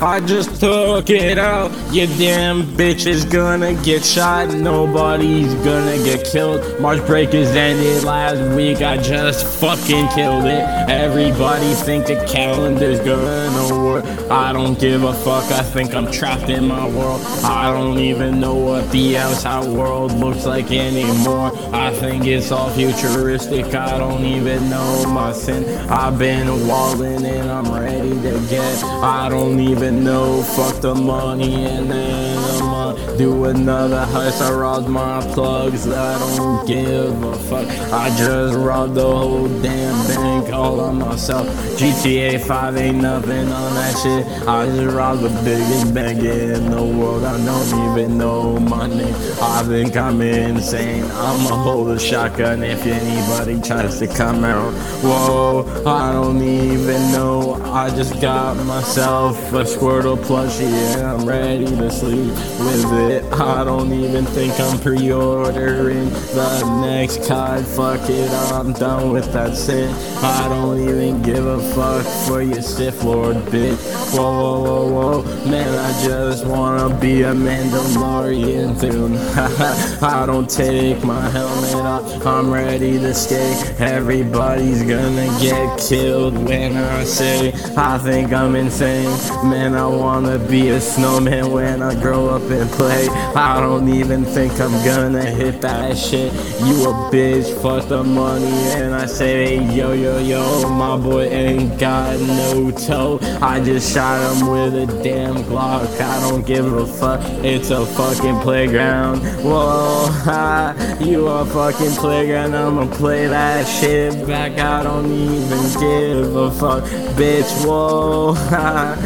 I just took it out. You damn bitch is gonna get shot. Nobody's gonna get killed. March breakers ended last week. I just fucking killed it. Everybody think the calendar's gonna work. I don't give a fuck. I think I'm trapped in my world. I don't even know what the outside world looks like anymore. I think it's all futuristic. I don't even know my sin. I've been walling and I'm ready to get. I don't even know. Fuck the money and then I'm gonna do another heist. I robbed my plugs. I don't give a fuck. I just robbed the whole damn bank all on myself. GTA 5 ain't nothing on that shit. I just robbed the biggest bank in the world. I don't even know my name. I think I'm insane. I'ma hold a shotgun if anybody tries to come out. Whoa, I don't even know. I just got myself a Squirtle plushie and I'm ready to sleep with it. I don't even think I'm pre-ordering the next card. Fuck it, I'm done with that shit. I don't even give a fuck for your Sith Lord bitch. Whoa, whoa, whoa, whoa, man, I just wanna be a Mandalorian tune. I don't take my helmet off, I'm ready to skate. Everybody's gonna get killed when I say I think I'm insane. Man, I wanna be a snowman when I grow up and play. I don't even think I'm gonna hit that shit. You a bitch, fuck the money, and I say, hey, yo, yo, yo, my boy ain't got no toe. I just shot him with a damn Glock. I don't give a fuck. It's a fucking playground. Whoa, ha, you a fucking playground. I'ma play that shit back. I don't even give a fuck, bitch. Whoa, ha,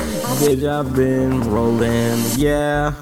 bitch, I've been rolling, yeah.